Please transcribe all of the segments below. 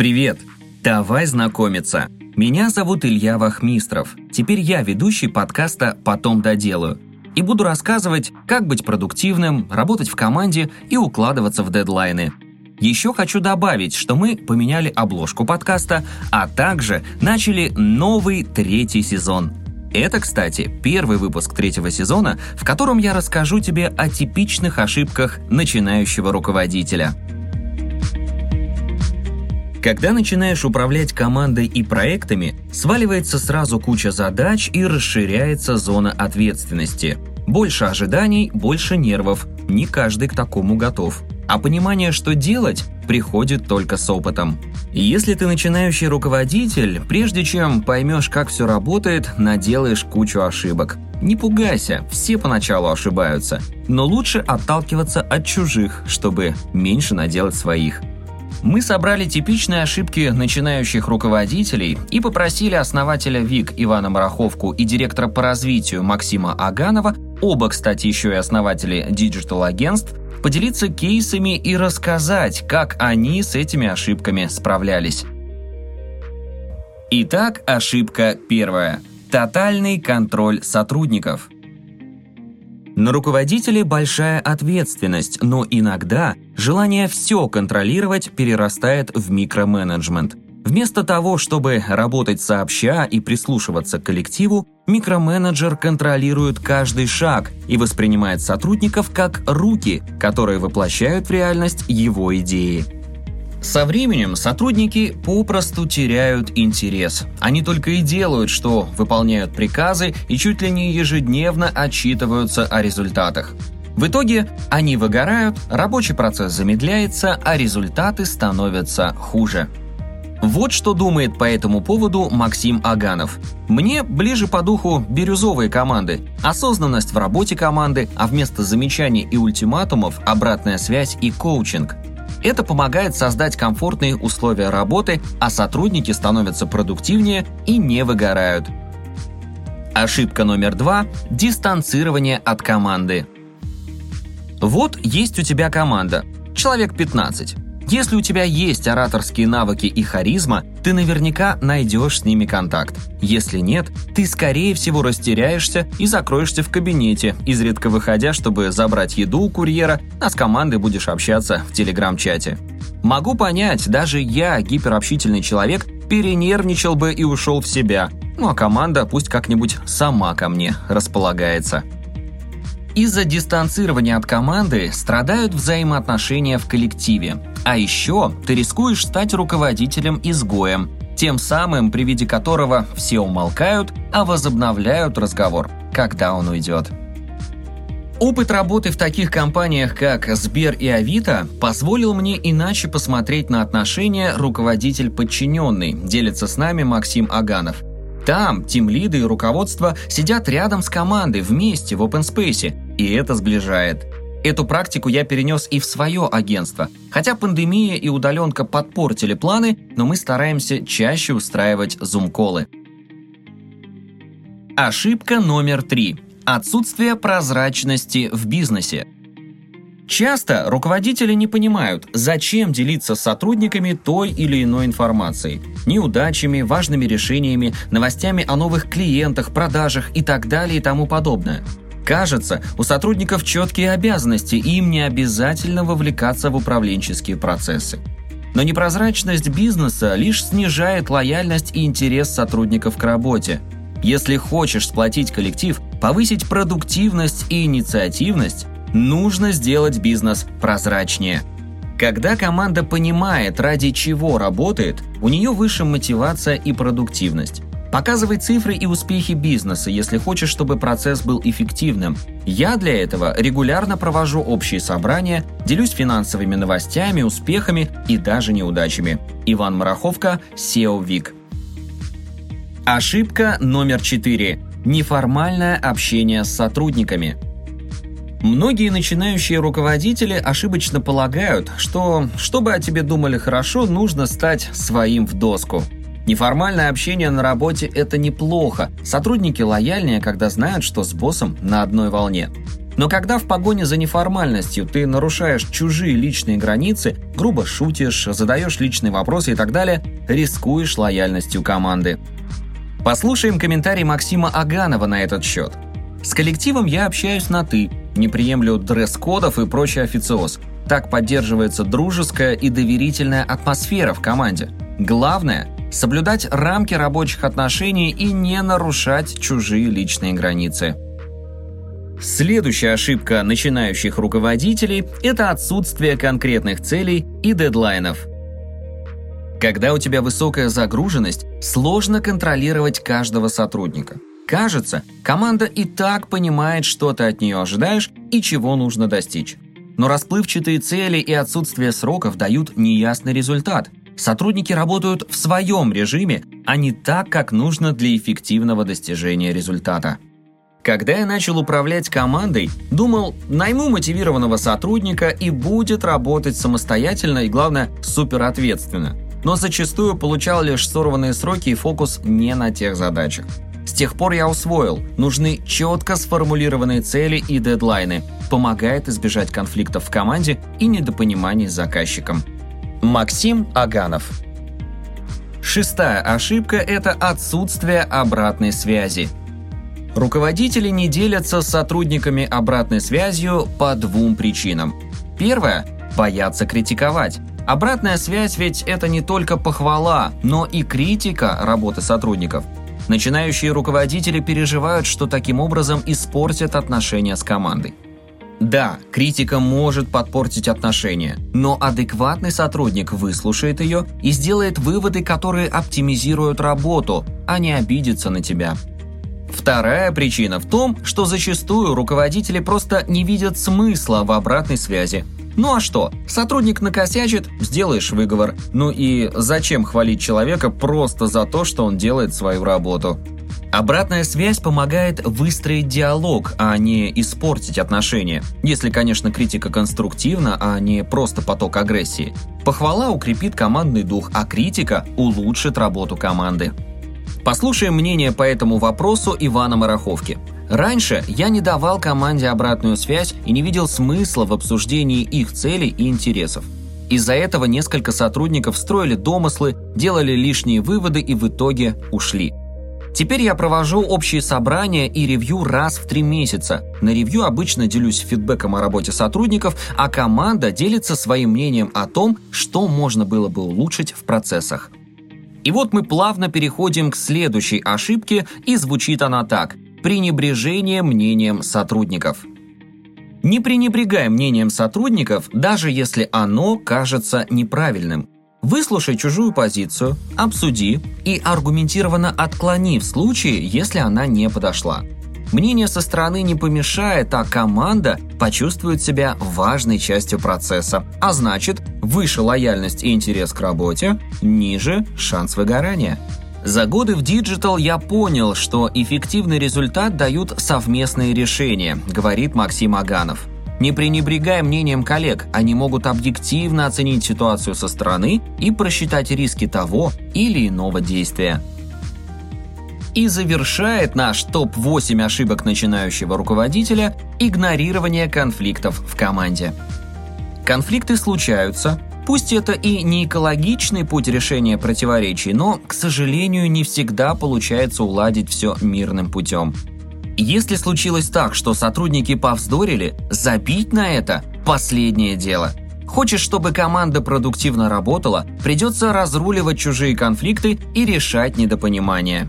Привет! Давай знакомиться. Меня зовут Илья Вахмистров. Теперь я ведущий подкаста «Потом доделаю». И буду рассказывать, как быть продуктивным, работать в команде и укладываться в дедлайны. Еще хочу добавить, что мы поменяли обложку подкаста, а также начали новый третий сезон. Это, кстати, первый выпуск третьего сезона, в котором я расскажу тебе о типичных ошибках начинающего руководителя – когда начинаешь управлять командой и проектами, сваливается сразу куча задач и расширяется зона ответственности. Больше ожиданий, больше нервов. Не каждый к такому готов. А понимание, что делать, приходит только с опытом. Если ты начинающий руководитель, прежде чем поймешь, как все работает, наделаешь кучу ошибок. Не пугайся, все поначалу ошибаются, но лучше отталкиваться от чужих, чтобы меньше наделать своих. Мы собрали типичные ошибки начинающих руководителей и попросили основателя ВИК Ивана Мараховку и директора по развитию Максима Аганова, оба, кстати, еще и основатели digital-агентств, поделиться кейсами и рассказать, как они с этими ошибками справлялись. Итак, ошибка первая. Тотальный контроль сотрудников – на руководителе большая ответственность, но иногда желание все контролировать перерастает в микроменеджмент. Вместо того, чтобы работать сообща и прислушиваться к коллективу, микроменеджер контролирует каждый шаг и воспринимает сотрудников как руки, которые воплощают в реальность его идеи. Со временем сотрудники попросту теряют интерес. Они только и делают, что выполняют приказы и чуть ли не ежедневно отчитываются о результатах. В итоге они выгорают, рабочий процесс замедляется, а результаты становятся хуже. Вот что думает по этому поводу Максим Аганов. Мне ближе по духу бирюзовые команды, осознанность в работе команды, а вместо замечаний и ультиматумов обратная связь и коучинг – это помогает создать комфортные условия работы, а сотрудники становятся продуктивнее и не выгорают. Ошибка номер два – дистанцирование от команды. Вот есть у тебя команда, человек 15. Если у тебя есть ораторские навыки и харизма, ты наверняка найдешь с ними контакт. Если нет, ты скорее всего растеряешься и закроешься в кабинете, изредка выходя, чтобы забрать еду у курьера, а с командой будешь общаться в телеграм-чате. Могу понять, даже я, гиперобщительный человек, перенервничал бы и ушел в себя. Ну а команда пусть как-нибудь сама ко мне располагается. Из-за дистанцирования от команды страдают взаимоотношения в коллективе. А еще ты рискуешь стать руководителем-изгоем, тем самым, при виде которого все умолкают, а возобновляют разговор, когда он уйдет. Опыт работы в таких компаниях, как Сбер и Авито, позволил мне иначе посмотреть на отношения руководитель-подчиненный, делится с нами Максим Аганов – там тимлиды и руководство сидят рядом с командой вместе в open space, и это сближает. Эту практику я перенес и в свое агентство. Хотя пандемия и удаленка подпортили планы, но мы стараемся чаще устраивать зум-колы. Ошибка номер три. Отсутствие прозрачности в бизнесе. Часто руководители не понимают, зачем делиться с сотрудниками той или иной информацией. Неудачами, важными решениями, новостями о новых клиентах, продажах и так далее и тому подобное. Кажется, у сотрудников четкие обязанности, и им не обязательно вовлекаться в управленческие процессы. Но непрозрачность бизнеса лишь снижает лояльность и интерес сотрудников к работе. Если хочешь сплотить коллектив, повысить продуктивность и инициативность, Нужно сделать бизнес прозрачнее. Когда команда понимает, ради чего работает, у нее выше мотивация и продуктивность. Показывай цифры и успехи бизнеса, если хочешь, чтобы процесс был эффективным. Я для этого регулярно провожу общие собрания, делюсь финансовыми новостями, успехами и даже неудачами. Иван Мараховка, SEO Вик. Ошибка номер 4. Неформальное общение с сотрудниками – Многие начинающие руководители ошибочно полагают, что, чтобы о тебе думали хорошо, нужно стать своим в доску. Неформальное общение на работе – это неплохо. Сотрудники лояльнее, когда знают, что с боссом на одной волне. Но когда в погоне за неформальностью ты нарушаешь чужие личные границы, грубо шутишь, задаешь личные вопросы и так далее, рискуешь лояльностью команды. Послушаем комментарий Максима Аганова на этот счет. С коллективом я общаюсь на «ты», не приемлю дресс-кодов и прочий официоз. Так поддерживается дружеская и доверительная атмосфера в команде. Главное – соблюдать рамки рабочих отношений и не нарушать чужие личные границы. Следующая ошибка начинающих руководителей – это отсутствие конкретных целей и дедлайнов. Когда у тебя высокая загруженность, сложно контролировать каждого сотрудника. Кажется, команда и так понимает, что ты от нее ожидаешь и чего нужно достичь. Но расплывчатые цели и отсутствие сроков дают неясный результат. Сотрудники работают в своем режиме, а не так, как нужно для эффективного достижения результата. Когда я начал управлять командой, думал, найму мотивированного сотрудника и будет работать самостоятельно и, главное, суперответственно. Но зачастую получал лишь сорванные сроки и фокус не на тех задачах. С тех пор я усвоил, нужны четко сформулированные цели и дедлайны. Помогает избежать конфликтов в команде и недопониманий с заказчиком. Максим Аганов Шестая ошибка – это отсутствие обратной связи – Руководители не делятся с сотрудниками обратной связью по двум причинам. Первое – боятся критиковать. Обратная связь ведь это не только похвала, но и критика работы сотрудников. Начинающие руководители переживают, что таким образом испортят отношения с командой. Да, критика может подпортить отношения, но адекватный сотрудник выслушает ее и сделает выводы, которые оптимизируют работу, а не обидится на тебя. Вторая причина в том, что зачастую руководители просто не видят смысла в обратной связи. Ну а что, сотрудник накосячит, сделаешь выговор. Ну и зачем хвалить человека просто за то, что он делает свою работу? Обратная связь помогает выстроить диалог, а не испортить отношения. Если, конечно, критика конструктивна, а не просто поток агрессии. Похвала укрепит командный дух, а критика улучшит работу команды. Послушаем мнение по этому вопросу Ивана Мараховки. Раньше я не давал команде обратную связь и не видел смысла в обсуждении их целей и интересов. Из-за этого несколько сотрудников строили домыслы, делали лишние выводы и в итоге ушли. Теперь я провожу общие собрания и ревью раз в три месяца. На ревью обычно делюсь фидбэком о работе сотрудников, а команда делится своим мнением о том, что можно было бы улучшить в процессах. И вот мы плавно переходим к следующей ошибке, и звучит она так – пренебрежение мнением сотрудников. Не пренебрегай мнением сотрудников, даже если оно кажется неправильным. Выслушай чужую позицию, обсуди и аргументированно отклони в случае, если она не подошла. Мнение со стороны не помешает, а команда почувствует себя важной частью процесса. А значит, выше лояльность и интерес к работе, ниже шанс выгорания. За годы в digital я понял, что эффективный результат дают совместные решения, говорит Максим Аганов. Не пренебрегай мнением коллег, они могут объективно оценить ситуацию со стороны и просчитать риски того или иного действия. И завершает наш топ-8 ошибок начинающего руководителя игнорирование конфликтов в команде. Конфликты случаются, пусть это и не экологичный путь решения противоречий, но, к сожалению, не всегда получается уладить все мирным путем. Если случилось так, что сотрудники повздорили, забить на это – последнее дело. Хочешь, чтобы команда продуктивно работала, придется разруливать чужие конфликты и решать недопонимания.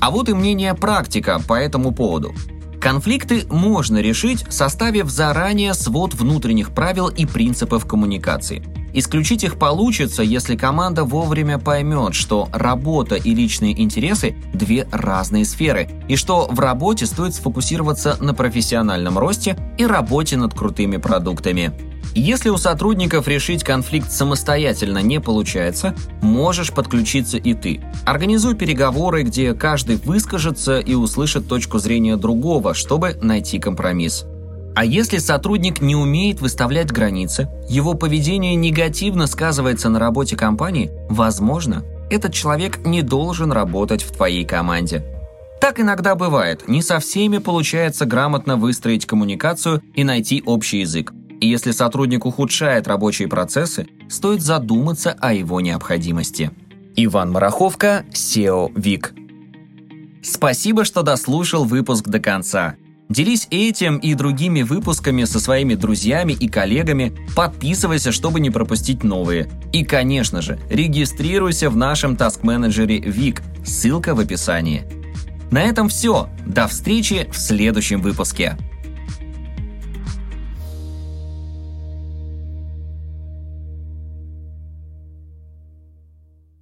А вот и мнение практика по этому поводу. Конфликты можно решить, составив заранее свод внутренних правил и принципов коммуникации. Исключить их получится, если команда вовремя поймет, что работа и личные интересы – две разные сферы, и что в работе стоит сфокусироваться на профессиональном росте и работе над крутыми продуктами. Если у сотрудников решить конфликт самостоятельно не получается, можешь подключиться и ты. Организуй переговоры, где каждый выскажется и услышит точку зрения другого, чтобы найти компромисс. А если сотрудник не умеет выставлять границы, его поведение негативно сказывается на работе компании, возможно, этот человек не должен работать в твоей команде. Так иногда бывает, не со всеми получается грамотно выстроить коммуникацию и найти общий язык. И если сотрудник ухудшает рабочие процессы, стоит задуматься о его необходимости. Иван Мараховка, SEO Вик. Спасибо, что дослушал выпуск до конца. Делись этим и другими выпусками со своими друзьями и коллегами, подписывайся, чтобы не пропустить новые. И, конечно же, регистрируйся в нашем таск-менеджере Вик, ссылка в описании. На этом все. До встречи в следующем выпуске.